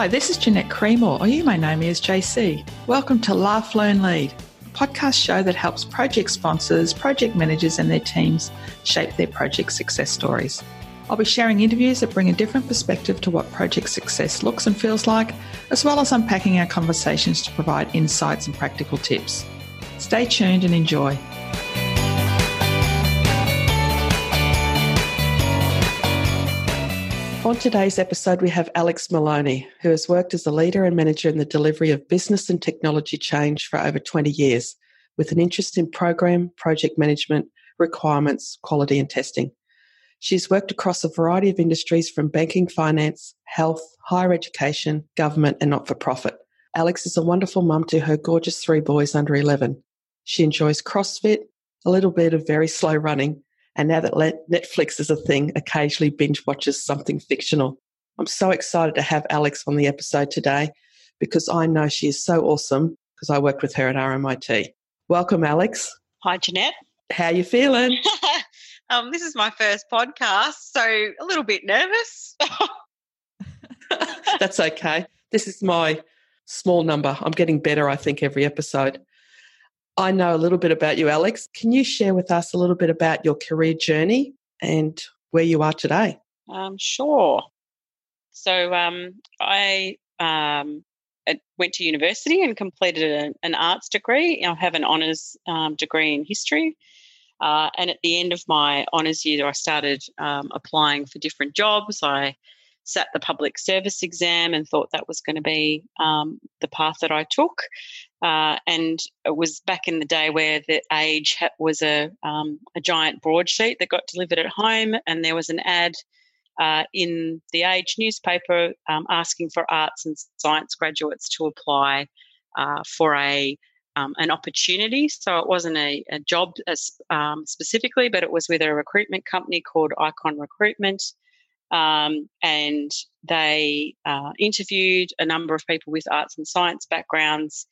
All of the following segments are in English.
Hi, this is Jeanette Creamore, or you may know me as JC. Welcome to Laugh, Learn, Lead, a podcast show that helps project sponsors, project managers, and their teams shape their project success stories. I'll be sharing interviews that bring a different perspective to what project success looks and feels like, as well as unpacking our conversations to provide insights and practical tips. Stay tuned and enjoy. On today's episode, we have Alex Maloney, who has worked as a leader and manager in the delivery of business and technology change for over 20 years, with an interest in program, project management, requirements, quality, and testing. She's worked across a variety of industries from banking, finance, health, higher education, government, and not for profit. Alex is a wonderful mum to her gorgeous three boys under 11. She enjoys CrossFit, a little bit of very slow running, and now that Netflix is a thing, occasionally binge watches something fictional. I'm so excited to have Alex on the episode today because I know she is so awesome because I worked with her at RMIT. Welcome, Alex. Hi, Jeanette. How you feeling? um, this is my first podcast, so a little bit nervous. That's okay. This is my small number. I'm getting better, I think, every episode. I know a little bit about you, Alex. Can you share with us a little bit about your career journey and where you are today? Um, sure. So um, I um, went to university and completed an, arts degree. I have an honours um, degree in history. Uh, and at the end of my honours year, I started um, applying for different jobs. I sat the public service exam and thought that was going to be um, the path that I took. Uh, and it was back in the day where the age was a, um, a giant broadsheet that got delivered at home, and there was an ad uh, in the Age newspaper um, asking for arts and science graduates to apply uh, for a um, an opportunity. So it wasn't a, a job as, um, specifically, but it was with a recruitment company called Icon Recruitment. Um, and they uh, interviewed a number of people with arts and science backgrounds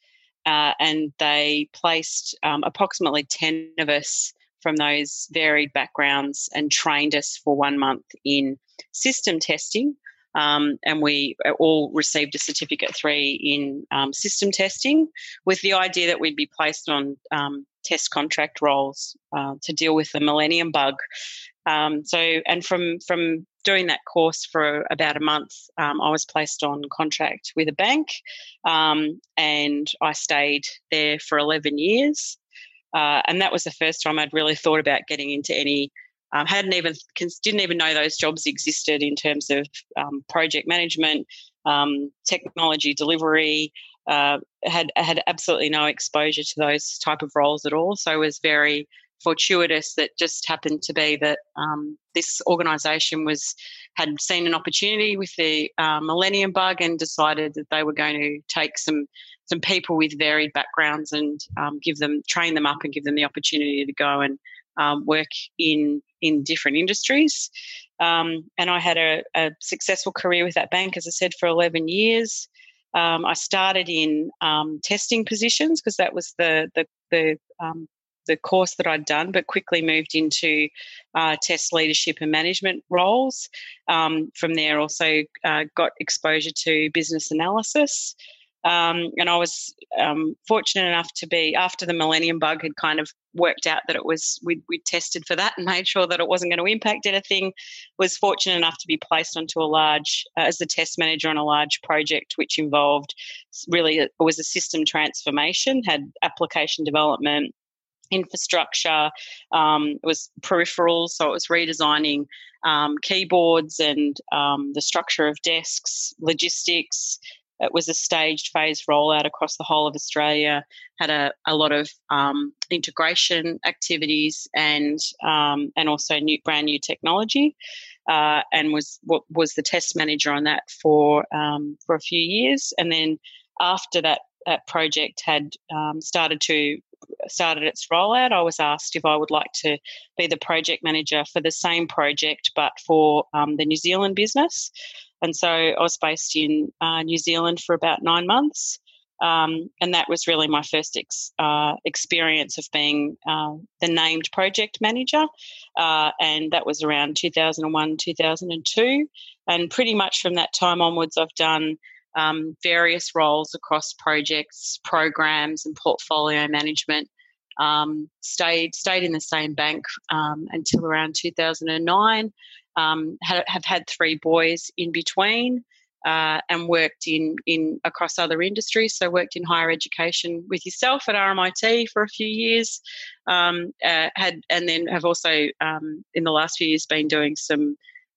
uh, and they placed um, approximately 10 of us from those varied backgrounds and trained us for one month in system testing. Um, and we all received a certificate three in um, system testing with the idea that we'd be placed on um, test contract roles uh, to deal with the millennium bug. Um, so, and from from doing that course for about a month, um, I was placed on contract with a bank, um, and I stayed there for eleven years. Uh, and that was the first time I'd really thought about getting into any. Um, hadn't even didn't even know those jobs existed in terms of um, project management, um, technology delivery. Uh, had had absolutely no exposure to those type of roles at all. So I was very fortuitous that just happened to be that um, this organisation was had seen an opportunity with the uh, Millennium Bug and decided that they were going to take some some people with varied backgrounds and um, give them train them up and give them the opportunity to go and um, work in in different industries. Um, and I had a, a, successful career with that bank, as I said, for eleven years. Um, I started in um, testing positions because that was the the, the um, the course that I'd done, but quickly moved into uh, test leadership and management roles. Um, from there, also uh, got exposure to business analysis. Um, and I was um, fortunate enough to be after the Millennium Bug had kind of worked out that it was we we tested for that and made sure that it wasn't going to impact anything. Was fortunate enough to be placed onto a large uh, as the test manager on a large project which involved really it was a system transformation, had application development, infrastructure. Um, it was peripherals, so it was redesigning um, keyboards and um, the structure of desks, logistics. It was a staged phase rollout across the whole of Australia. Had a, a lot of um, integration activities and um, and also new brand new technology. Uh, and was was the test manager on that for um, for a few years, and then after that that project had um, started to started its rollout, I was asked if I would like to be the project manager for the same project, but for um, the New Zealand business. And so I was based in uh, New Zealand for about nine months. Um, and that was really my first ex, uh, experience of being uh, the named project manager. Uh, and that was around 2001, 2002. And pretty much from that time onwards, I've done um, various roles across projects, programs, and portfolio management. Um, stayed stayed in the same bank um, until around 2009. Um, have, have had three boys in between uh, and worked in in across other industries. So worked in higher education with yourself at RMIT for a few years. Um, uh, had and then have also um, in the last few years been doing some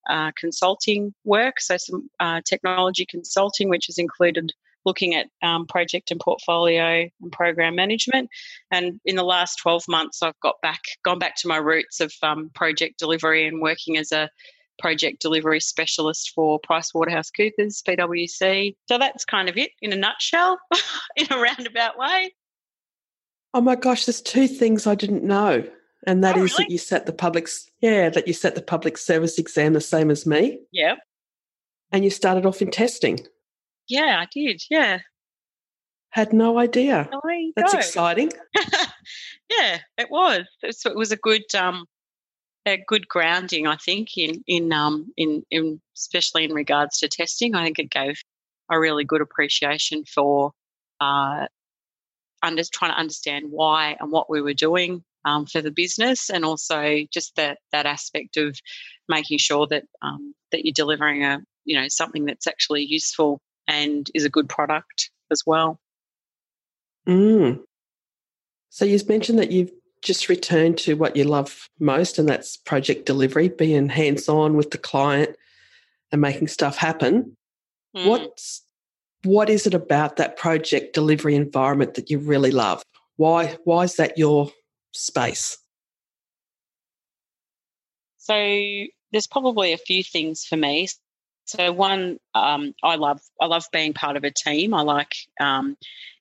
uh, consulting work. So some uh, technology consulting, which has included looking at um, project and portfolio and program management. And in the last 12 months, I've got back, gone back to my roots of um, project delivery and working as a project delivery specialist for PricewaterhouseCoopers, PwC. So that's kind of it in a nutshell, in a roundabout way. Oh my gosh, there's two things I didn't know. And that oh, is really? that you set the public yeah, that you set the public service exam the same as me. Yeah. And you started off in testing. Yeah, I did. Yeah. Had no idea. That's exciting. yeah, it was. it was a good um, a good grounding, I think, in in um in in especially in regards to testing. I think it gave a really good appreciation for uh, under trying to understand why and what we were doing um, for the business, and also just that that aspect of making sure that um, that you're delivering a you know something that's actually useful and is a good product as well. Mm. So you've mentioned that you've just returned to what you love most, and that's project delivery, being hands on with the client and making stuff happen. Mm. What's what is it about that project delivery environment that you really love? Why why is that your space? So there's probably a few things for me. So one, um, I love I love being part of a team. I like um,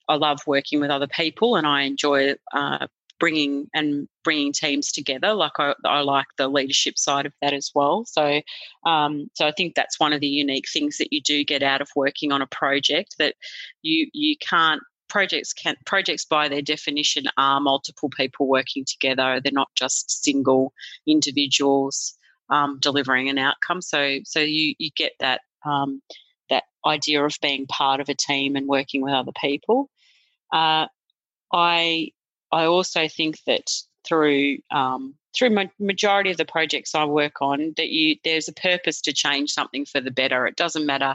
I love working with other people, and I enjoy uh, bringing and bringing teams together. Like I, I, like the leadership side of that as well. So, um, so I think that's one of the unique things that you do get out of working on a project that you you can't projects can projects by their definition are multiple people working together. They're not just single individuals um, delivering an outcome. So so you you get that um, that idea of being part of a team and working with other people. Uh, I I also think that through um, through ma- majority of the projects I work on, that you there's a purpose to change something for the better. It doesn't matter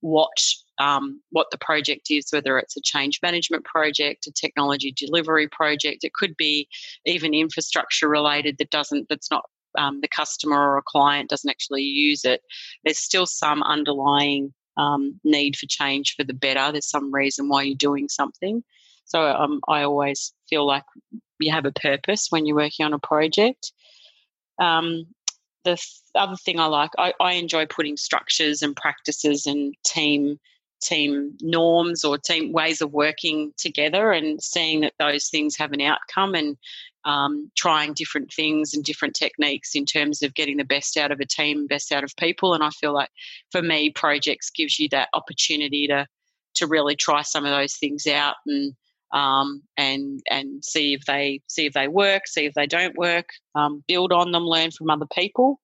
what um, what the project is, whether it's a change management project, a technology delivery project. It could be even infrastructure related that doesn't that's not um, the customer or a client doesn't actually use it. There's still some underlying um, need for change for the better. There's some reason why you're doing something. So um, I always feel like you have a purpose when you're working on a project. Um, the th- other thing I like, I, I enjoy putting structures and practices and team team norms or team ways of working together and seeing that those things have an outcome and um, trying different things and different techniques in terms of getting the best out of a team, best out of people. And I feel like for me, projects gives you that opportunity to to really try some of those things out and um, and and see if they see if they work, see if they don't work, um, build on them, learn from other people.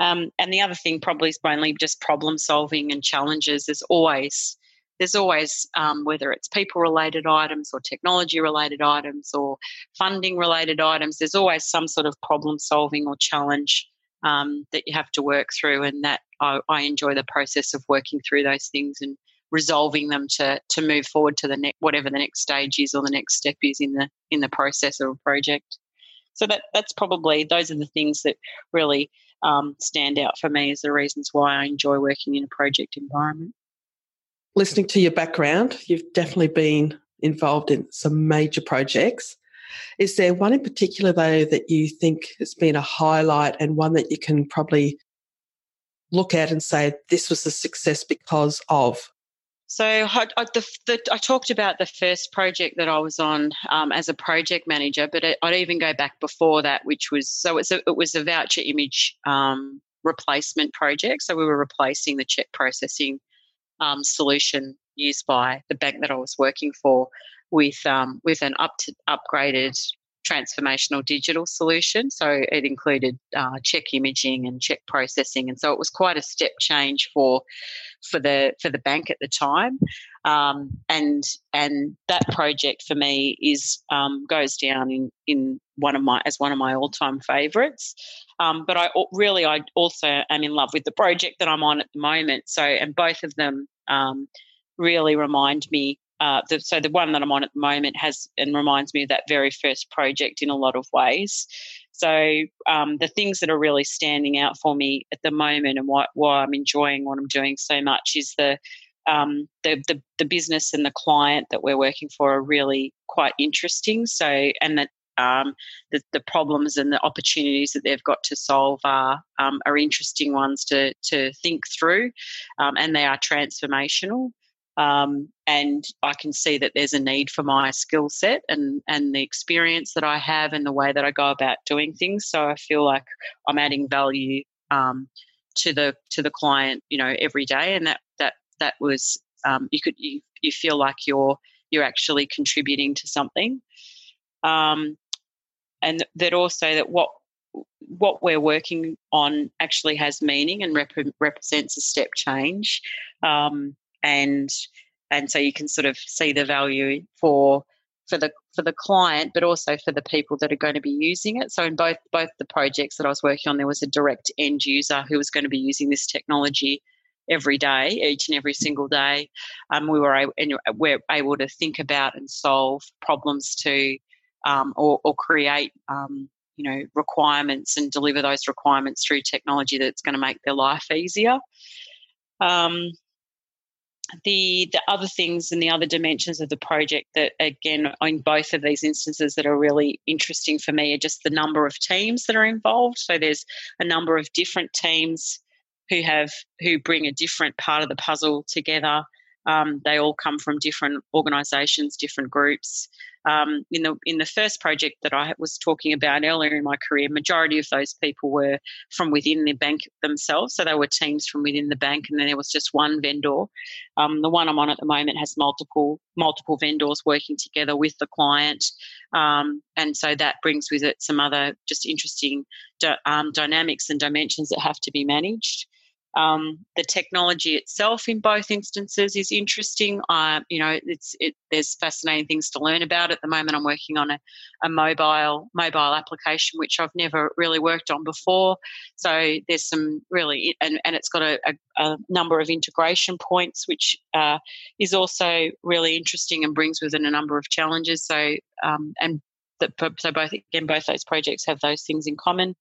Um, and the other thing probably is mainly just problem solving and challenges. There's always there's always um, whether it's people related items or technology related items or funding related items. There's always some sort of problem solving or challenge um, that you have to work through, and that I, I enjoy the process of working through those things and resolving them to to move forward to the next whatever the next stage is or the next step is in the in the process of a project. So that that's probably those are the things that really um, stand out for me as the reasons why I enjoy working in a project environment. Listening to your background, you've definitely been involved in some major projects. Is there one in particular, though, that you think has been a highlight and one that you can probably look at and say, this was a success because of? So I, I, the, the, I, talked about the first project that I was on um, as a project manager, but it, I'd even go back before that, which was so it's a, it was a voucher image um, replacement project. So we were replacing the check processing um, solution used by the bank that I was working for with um, with an up to, upgraded transformational digital solution. So it included uh, check imaging and check processing, and so it was quite a step change for for the for the bank at the time. Um, and and that project for me is um, goes down in in one of my as one of my all time favourites. Um, but I really I also am in love with the project that I'm on at the moment. So and both of them um, really remind me uh, the, so the one that I'm on at the moment has and reminds me of that very first project in a lot of ways. So um, the things that are really standing out for me at the moment and why, why I'm enjoying what I'm doing so much is the, um, the, the the business and the client that we're working for are really quite interesting. So and that um, the, the problems and the opportunities that they've got to solve are um, are interesting ones to to think through, um, and they are transformational. Um, and I can see that there's a need for my skill set and and the experience that I have and the way that I go about doing things. So I feel like I'm adding value um, to the to the client, you know, every day, and that that that was um, you could you, you feel like you're you're actually contributing to something, um, and that also that what what we're working on actually has meaning and rep- represents a step change. Um, and and so you can sort of see the value for for the for the client but also for the people that are going to be using it so in both both the projects that I was working on there was a direct end user who was going to be using this technology every day each and every single day um, we were able, and we're able to think about and solve problems to um, or, or, create um, you know requirements and deliver those requirements through technology that's going to make their life easier. Um, the the other things and the other dimensions of the project that again in both of these instances that are really interesting for me are just the number of teams that are involved. So there's a number of different teams who have who bring a different part of the puzzle together. Um, they all come from different organisations, different groups. Um, in the in the first project that I was talking about earlier in my career, majority of those people were from within the bank themselves. So they were teams from within the bank, and then there was just one vendor. Um, the one I'm on at the moment has multiple multiple vendors working together with the client, um, and so that brings with it some other just interesting um, dynamics and dimensions that have to be managed. Um, the technology itself in both instances is interesting. Uh, you know, it's it, there's fascinating things to learn about. At the moment, I'm working on a, a mobile mobile application which I've never really worked on before. So there's some really and, and it's got a, a, a number of integration points, which uh, is also really interesting and brings with it a number of challenges. So um, and the, so both again both those projects have those things in common.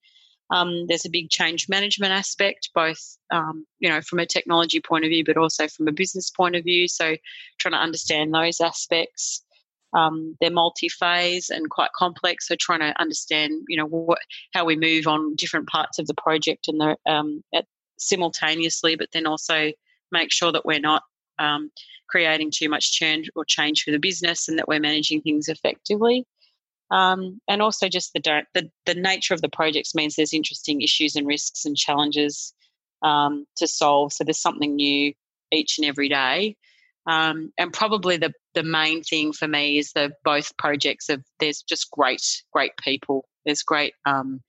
Um, there's a big change management aspect, both um, you know from a technology point of view, but also from a business point of view. So trying to understand those aspects. Um, they're multi-phase and quite complex. So trying to understand, you know, what, how we move on different parts of the project and the um, at, simultaneously, but then also make sure that we're not um, creating too much change or change for the business and that we're managing things effectively. Um, and also just the, the the nature of the projects means there's interesting issues and risks and challenges um, to solve. So there's something new each and every day. Um, and probably the the main thing for me is that both projects have there's just great great people. There's great um,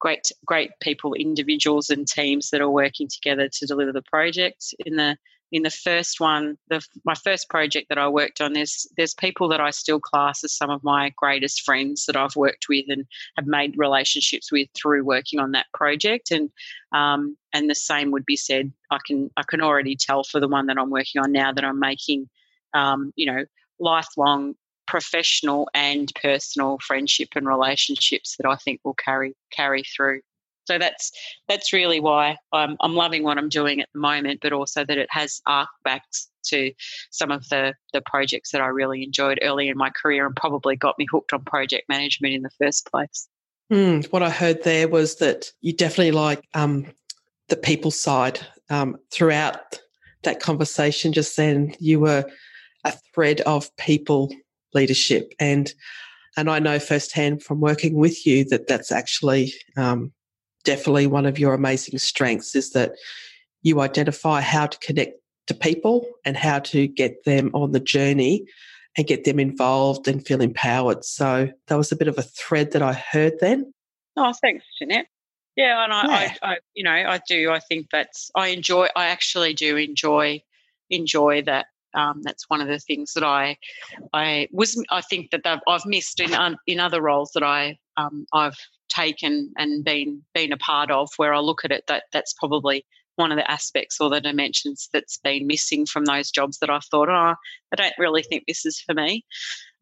great great people, individuals and teams that are working together to deliver the project. In the in the first one, the, my first project that I worked on, there's there's people that I still class as some of my greatest friends that I've worked with and have made relationships with through working on that project. And um, and the same would be said. I can I can already tell for the one that I'm working on now that I'm making, um, you know, lifelong professional and personal friendship and relationships that I think will carry carry through. So that's that's really why I'm, I'm loving what I'm doing at the moment, but also that it has back to some of the the projects that I really enjoyed early in my career and probably got me hooked on project management in the first place. Mm, what I heard there was that you definitely like um, the people side um, throughout that conversation. Just then, you were a thread of people leadership and and I know firsthand from working with you that that's actually um, definitely one of your amazing strengths is that you identify how to connect to people and how to get them on the journey and get them involved and feel empowered. So that was a bit of a thread that I heard then. Oh, thanks, Jeanette. Yeah, and I, yeah. I, I, you know, I do. I think that's I enjoy. I actually do enjoy enjoy that. Um, that's one of the things that I, I was. I think that I've missed in in other roles that I um, I've taken and been been a part of. Where I look at it, that that's probably one of the aspects or the dimensions that's been missing from those jobs that I've thought, oh, I don't really think this is for me.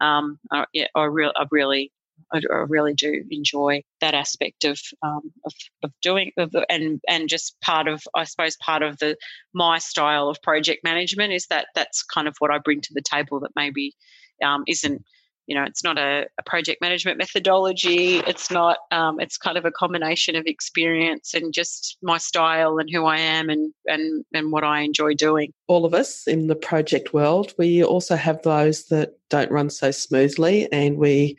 Um, I, yeah, I, re- I really I, I really do enjoy that aspect of um, of, of doing of, and and just part of I suppose part of the my style of project management is that that's kind of what I bring to the table that maybe um, isn't you know it's not a, a, project management methodology it's not um, it's kind of a combination of experience and just my style and who i am and and and what i enjoy doing all of us in the project world we also have those that don't run so smoothly and we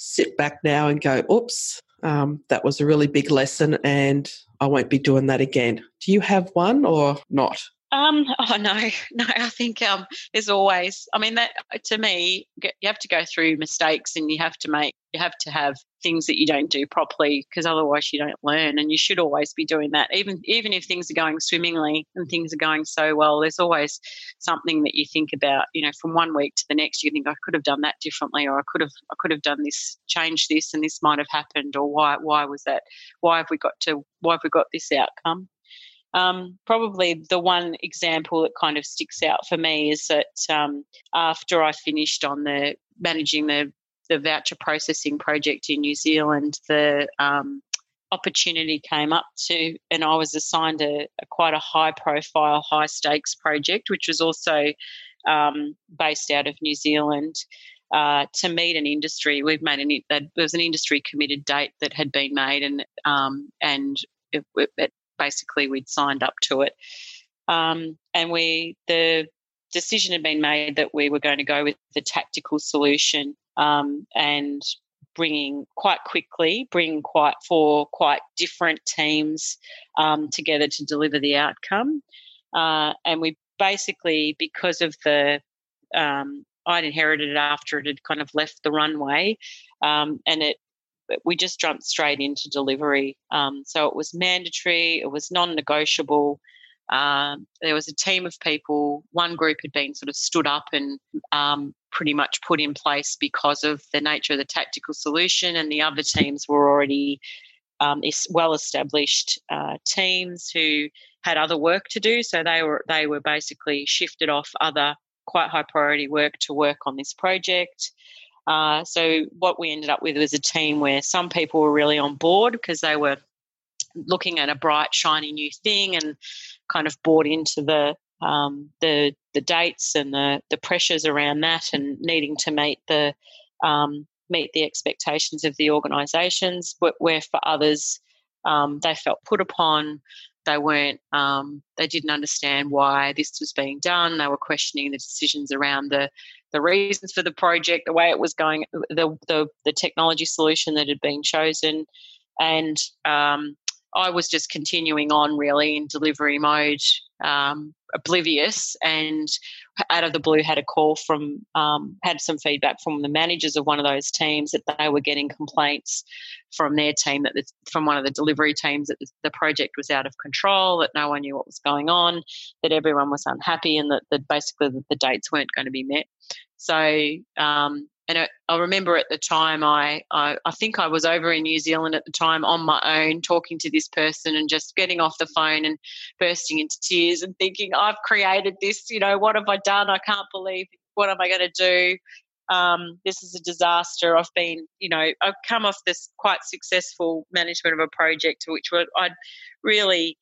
sit back now and go, oops, um, that was a really big lesson and I won't be doing that again. Do you have one or not? Um, oh no, no. I think um, there's always. I mean, that to me, you have to go through mistakes, and you have to make. You have to have things that you don't do properly, because otherwise you don't learn. And you should always be doing that, even even if things are going swimmingly and things are going so well. There's always something that you think about. You know, from one week to the next, you think I could have done that differently, or I could have I could have done this, changed this, and this might have happened, or why why was that? Why have we got to? Why have we got this outcome? Um, probably the one example that kind of sticks out for me is that um, after I finished on the managing the the voucher processing project in New Zealand, the um, opportunity came up to, and I was assigned a, a quite a high profile, high stakes project, which was also um, based out of New Zealand. Uh, to meet an industry, we've made an there was an industry committed date that had been made, and um, and it, it, basically we'd signed up to it. Um, and we the decision had been made that we were going to go with the tactical solution um, and bringing quite quickly, bring quite four quite different teams um, together to deliver the outcome. Uh, and we basically, because of the um, I'd inherited it after it had kind of left the runway, um, and it we just jumped straight into delivery. Um, so it was mandatory, it was non negotiable. Um, there was a team of people. One group had been sort of stood up and um, pretty much put in place because of the nature of the tactical solution, and the other teams were already um, well established uh, teams who had other work to do. So they were they were basically shifted off other quite high priority work to work on this project. Uh, so what we ended up with was a team where some people were really on board because they were looking at a bright, shiny new thing and kind of bought into the um, the the dates and the the pressures around that and needing to meet the um, meet the expectations of the organisations. Where for others, um, they felt put upon. They weren't. Um, they didn't understand why this was being done. They were questioning the decisions around the the reasons for the project, the way it was going, the the, the technology solution that had been chosen, and um, I was just continuing on really in delivery mode, um, oblivious, and out of the blue had a call from um, had some feedback from the managers of one of those teams that they were getting complaints from their team that the, from one of the delivery teams that the project was out of control, that no one knew what was going on, that everyone was unhappy, and that, that basically the, the dates weren't going to be met. So um, and I, remember at the time I, I, I think I was over in New Zealand at the time on my own talking to this person and just getting off the phone and bursting into tears and thinking I've created this you know what have I done? I can't believe what am I going to do? Um, this is a disaster. I've been you know I've come off this quite successful management of a project which I'd really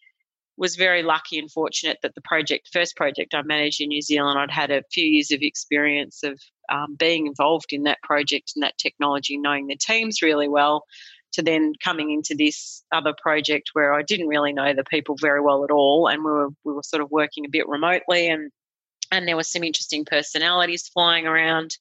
was very lucky and fortunate that the project, first project I managed in New Zealand, I'd had a few years of experience of um, being involved in that project and that technology, knowing the teams really well, to then coming into this other project where I didn't really know the people very well at all, and we were we were sort of working a bit remotely, and and there were some interesting personalities flying around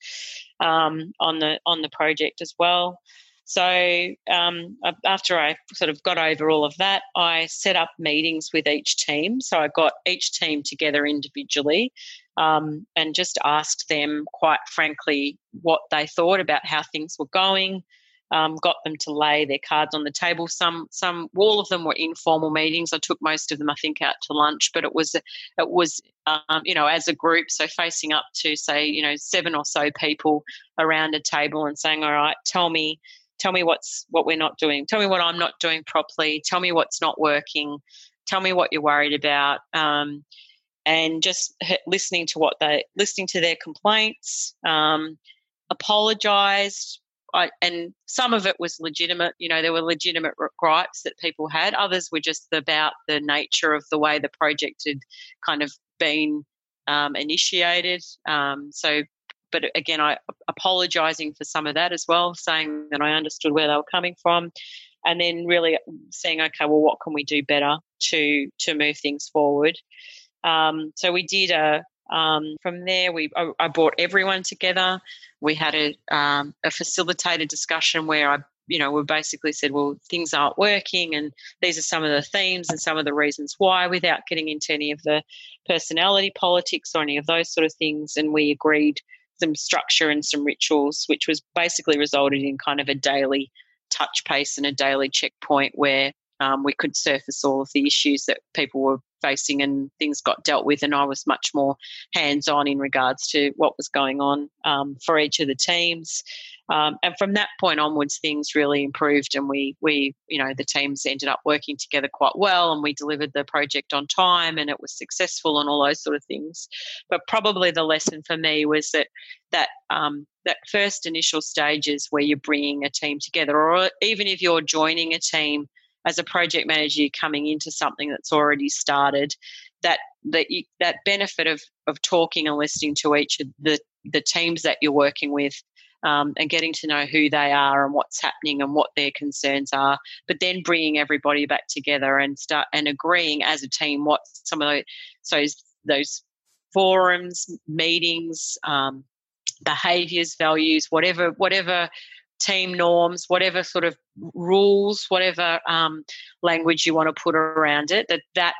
um, on the on the project as well. So um, after I sort of got over all of that, I set up meetings with each team. So I got each team together individually um, and just asked them, quite frankly, what they thought about how things were going. Um, got them to lay their cards on the table. Some, some, all of them were informal meetings. I took most of them, I think, out to lunch. But it was, it was, um, you know, as a group, so facing up to say, you know, seven or so people around a table and saying, "All right, tell me, tell me what's what we're not doing. Tell me what I'm not doing properly. Tell me what's not working. Tell me what you're worried about." Um, and just listening to what they listening to their complaints um, apologized I, and some of it was legitimate you know there were legitimate gripes that people had. Others were just about the nature of the way the project had kind of been um, initiated um, so but again i apologizing for some of that as well saying that i understood where they were coming from and then really saying okay well what can we do better to to move things forward um, so we did a um, from there. We I, I, brought everyone together. We had a, um, a facilitated discussion where I you know we basically said well things aren't working and these are some of the themes and some of the reasons why without getting into any of the personality politics or any of those sort of things and we agreed some structure and some rituals which was basically resulted in kind of a daily touch pace and a daily checkpoint where um, we could surface all of the issues that people were facing and things got dealt with. And I was much more hands on in regards to what was going on um, for each of the teams. Um, and from that point onwards, things really improved, and we we you know the teams ended up working together quite well, and we delivered the project on time, and it was successful, and all those sort of things. But probably the lesson for me was that that um, that first initial stages where you're bringing a team together, or even if you're joining a team as a project manager you're coming into something that's already started that that you, that benefit of of talking and listening to each of the the teams that you're working with um, and getting to know who they are and what's happening and what their concerns are, but then bringing everybody back together and start and agreeing as a team what some of those those, those forums, meetings, um, behaviors, values, whatever whatever team norms, whatever sort of rules, whatever um, language you want to put around it, that that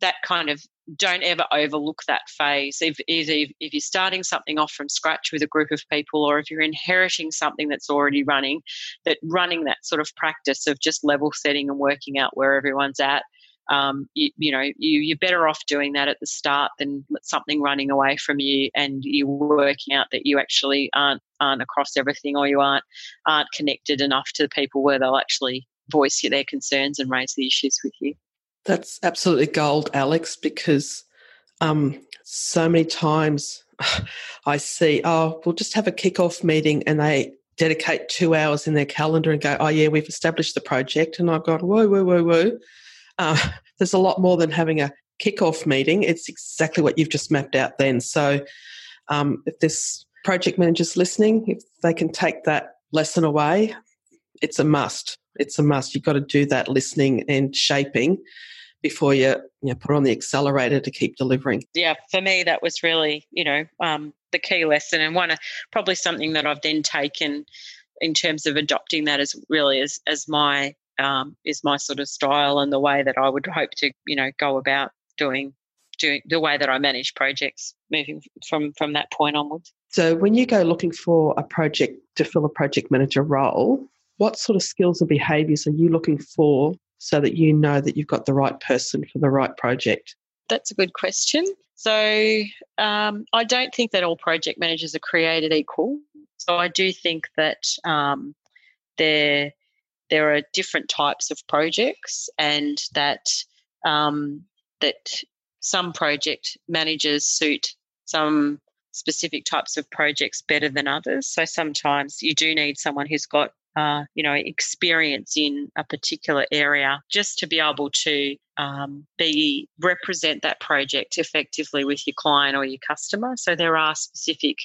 that kind of don't ever overlook that phase. If, if, if you're starting something off from scratch with a group of people, or if you're inheriting something that's already running, that running that sort of practice of just level setting and working out where everyone's at um, you, you, know you, you're better off doing that at the start than something running away from you and you working out that you actually aren't aren't across everything or you aren't aren't connected enough to the people where they'll actually voice their concerns and raise the issues with you. That's absolutely gold, Alex, because um, so many times I see, oh, we'll just have a kick-off meeting and they dedicate two hours in their calendar and go, oh, yeah, we've established the project. And I've gone, whoa, whoa, whoa, whoa. Uh, there's a lot more than having a kick-off meeting. It's exactly what you've just mapped out then. So um, if this project managers listening, if they can take that lesson away, it's a must. It's a must. You've got to do that listening and shaping before you, you know, put on the accelerator to keep delivering. Yeah, for me, that was really, you know, um, the key lesson and one, probably something that I've then taken in terms of adopting that as really as, as my um, is my sort of style and the way that I would hope to, you know, go about doing doing the way that I manage projects moving from from that point onwards. So when you go looking for a project to fill a project manager role, what sort of skills or behaviours are you looking for so that you know that you've got the right person for the right project? That's a good question. So um, I don't think that all project managers are created equal. So I do think that um, there there are different types of projects, and that um, that some project managers suit some specific types of projects better than others. So sometimes you do need someone who's got uh, you know experience in a particular area just to be able to um, be represent that project effectively with your client or your customer. So there are specific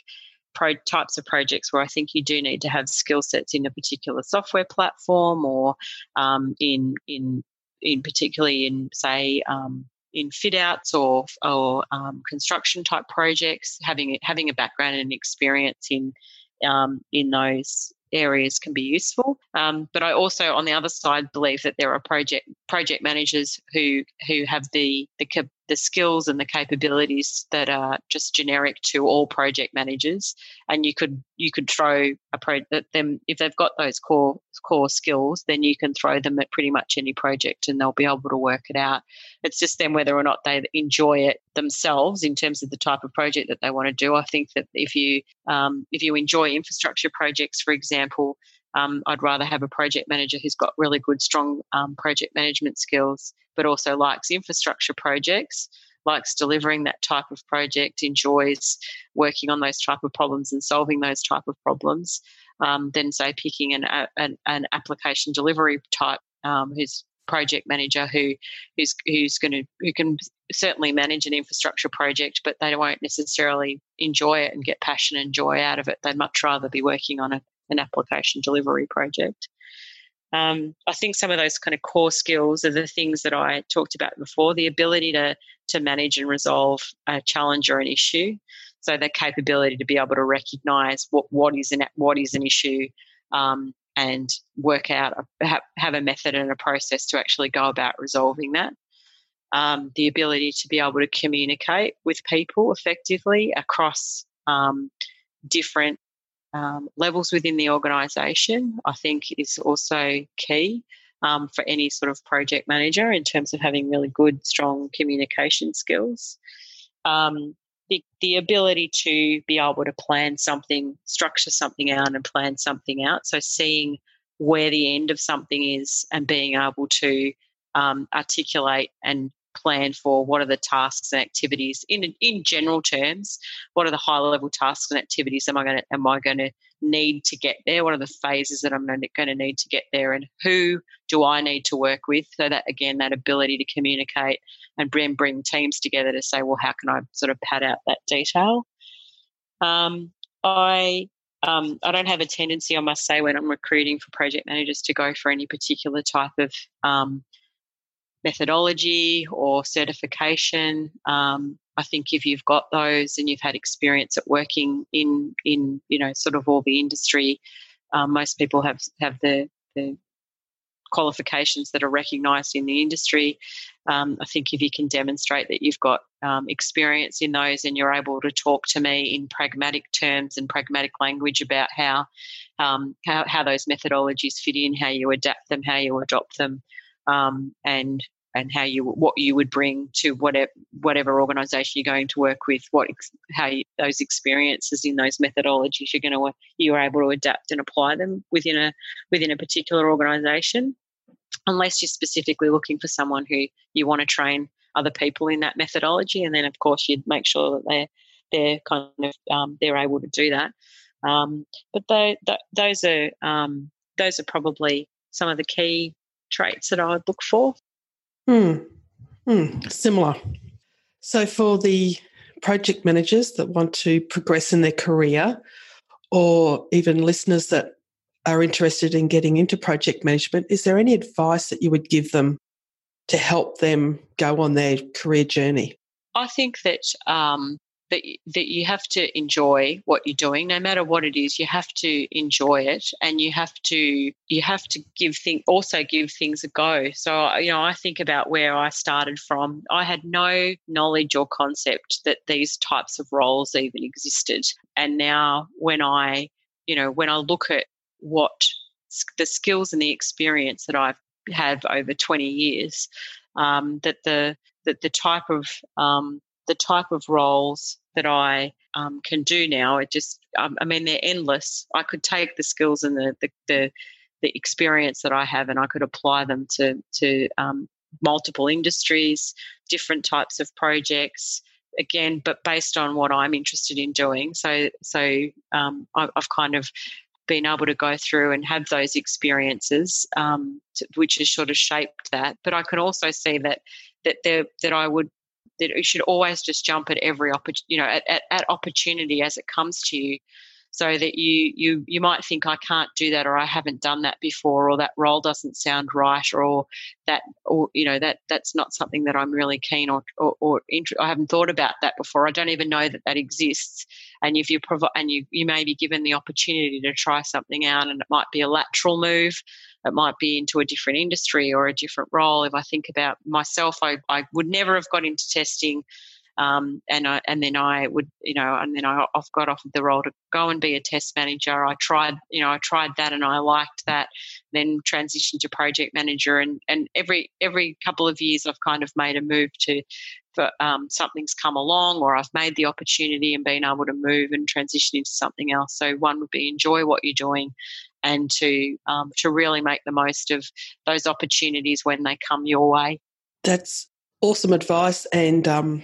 pro- types of projects where I think you do need to have skill sets in a particular software platform or um, in in in particularly in say um, in fit outs or or um, construction type projects, having having a background and experience in um, in those areas can be useful. Um, but I also, on the other side, believe that there are project project managers who who have the the the skills and the capabilities that are just generic to all project managers. And you could you could throw a pro them if they've got those core core skills then you can throw them at pretty much any project and they'll be able to work it out. It's just then whether or not they enjoy it themselves in terms of the type of project that they want to do. I think that if you um, if you enjoy infrastructure projects for example um, I'd rather have a project manager who's got really good, strong um, project management skills, but also likes infrastructure projects, likes delivering that type of project, enjoys working on those type of problems and solving those type of problems, um, than say picking an, an, an application delivery type um, who's project manager who who's who's going to who can certainly manage an infrastructure project, but they won't necessarily enjoy it and get passion and joy out of it. They'd much rather be working on a an application delivery project. Um, I think some of those kind of core skills are the things that I talked about before the ability to, to manage and resolve a challenge or an issue. So, the capability to be able to recognize what, what, is, an, what is an issue um, and work out, have, have a method and a process to actually go about resolving that. Um, the ability to be able to communicate with people effectively across um, different um, levels within the organisation, I think, is also key um, for any sort of project manager in terms of having really good, strong communication skills. Um, the, the ability to be able to plan something, structure something out, and plan something out. So, seeing where the end of something is and being able to um, articulate and plan for? What are the tasks and activities? In in general terms what are the high level tasks and activities am i going to am i going to need to get there? What are the phases that i'm going to need to get there? And who do i need to work with? So that again that ability to communicate and bring bring teams together to say well how can i sort of pad out that detail? Um, i um, I don't have a tendency, I must say, when I'm recruiting for project managers to go for any particular type of um, methodology or certification. Um, I think if you've got those and you've had experience at working in in you know sort of all the industry, um, most people have have the, the qualifications that are recognised in the industry. Um, I think if you can demonstrate that you've got um, experience in those and you're able to talk to me in pragmatic terms and pragmatic language about how um, how, how those methodologies fit in, how you adapt them, how you adopt them, um, and and how you what you would bring to whatever whatever organization you're going to work with what how you, those experiences in those methodologies you're going to you're able to adapt and apply them within a within a particular organization. Unless you're specifically looking for someone who you want to train other people in that methodology and then of course you'd make sure that they're they're kind of um, they're able to do that. Um, but those are um, those are probably some of the key traits that I would look for. Hmm. Hmm. Similar. So, for the project managers that want to progress in their career, or even listeners that are interested in getting into project management, is there any advice that you would give them to help them go on their career journey? I think that um, that that you have to enjoy what you're doing. No matter what it is you have to enjoy it and you have to you have to give things also give things a go. So you know i think about where i started from. I had no knowledge or concept that these types of roles even existed. And now when i you know when i look at what the skills and the experience that i've have over 20 years um, that the that the type of um, the type of roles that I um, can do now. It just, um, I mean, they're endless. I could take the skills and the, the, the, the experience that I have and I could apply them to, to um, multiple industries, different types of projects. Again, but based on what I'm interested in doing. So, so um, I've kind of been able to go through and have those experiences, um, to, which has sort of shaped that. But I can also see that that there that I would that you should always just jump at every opportunity, you know, at, at, at, opportunity as it comes to you. So that you you you might think I can't do that or I haven't done that before or that role doesn't sound right or that or you know that that's not something that I'm really keen or or, or int- I haven't thought about that before. I don't even know that that exists. And if you provide and you you may be given the opportunity to try something out, and it might be a lateral move. It might be into a different industry or a different role. If I think about myself, I, I would never have got into testing um, and I, and then I would, you know, and then I off got offered the role to go and be a test manager. I tried, you know, I tried that and I liked that. Then transitioned to project manager, and and every every couple of years I've kind of made a move to, for um, something's come along, or I've made the opportunity and been able to move and transition into something else. So one would be enjoy what you're doing, and to um, to really make the most of those opportunities when they come your way. That's awesome advice, and um,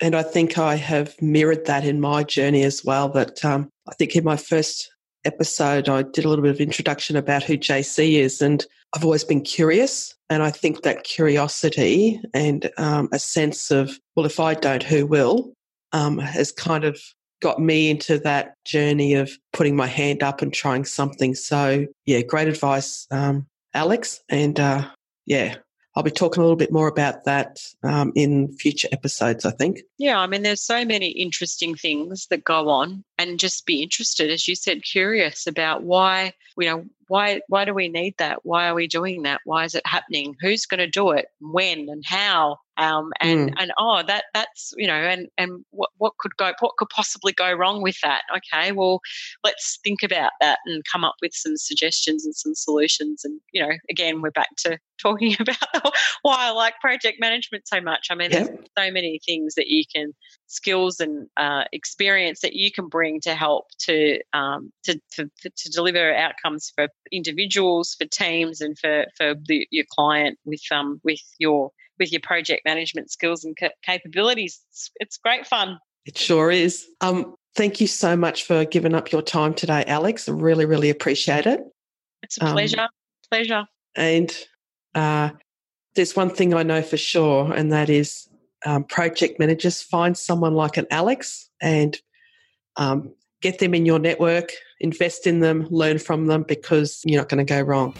and I think I have mirrored that in my journey as well. That um, I think in my first episode, I did a little bit of introduction about who JC is, and I've always been curious. And I think that curiosity and um, a sense of, well, if I don't, who will, um, has kind of got me into that journey of putting my hand up and trying something. So, yeah, great advice, um, Alex. And uh, yeah, I'll be talking a little bit more about that um, in future episodes, I think. Yeah, I mean, there's so many interesting things that go on, and just be interested, as you said, curious about why, you know, why why do we need that? Why are we doing that? Why is it happening? Who's going to do it? When and how? Um, and mm. and oh, that that's you know, and and what what could go? What could possibly go wrong with that? Okay, well, let's think about that and come up with some suggestions and some solutions. And you know, again, we're back to talking about why I like project management so much. I mean, there's so many things that you can skills and uh, experience that you can bring to help to um, to, to, to deliver outcomes for individuals, for teams, and for for the, your client with um with your with your project management skills and capabilities. It's, it's great fun. It sure is. Um, thank you so much for giving up your time today, Alex. I really, really appreciate it. It's a pleasure. Um, pleasure. And uh, there's one thing I know for sure, and that is um, project managers find someone like an Alex and um, get them in your network, invest in them, learn from them because you're not going to go wrong.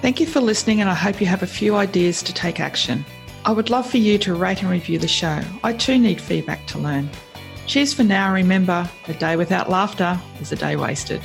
Thank you for listening, and I hope you have a few ideas to take action. I would love for you to rate and review the show. I too need feedback to learn. Cheers for now. Remember, a day without laughter is a day wasted.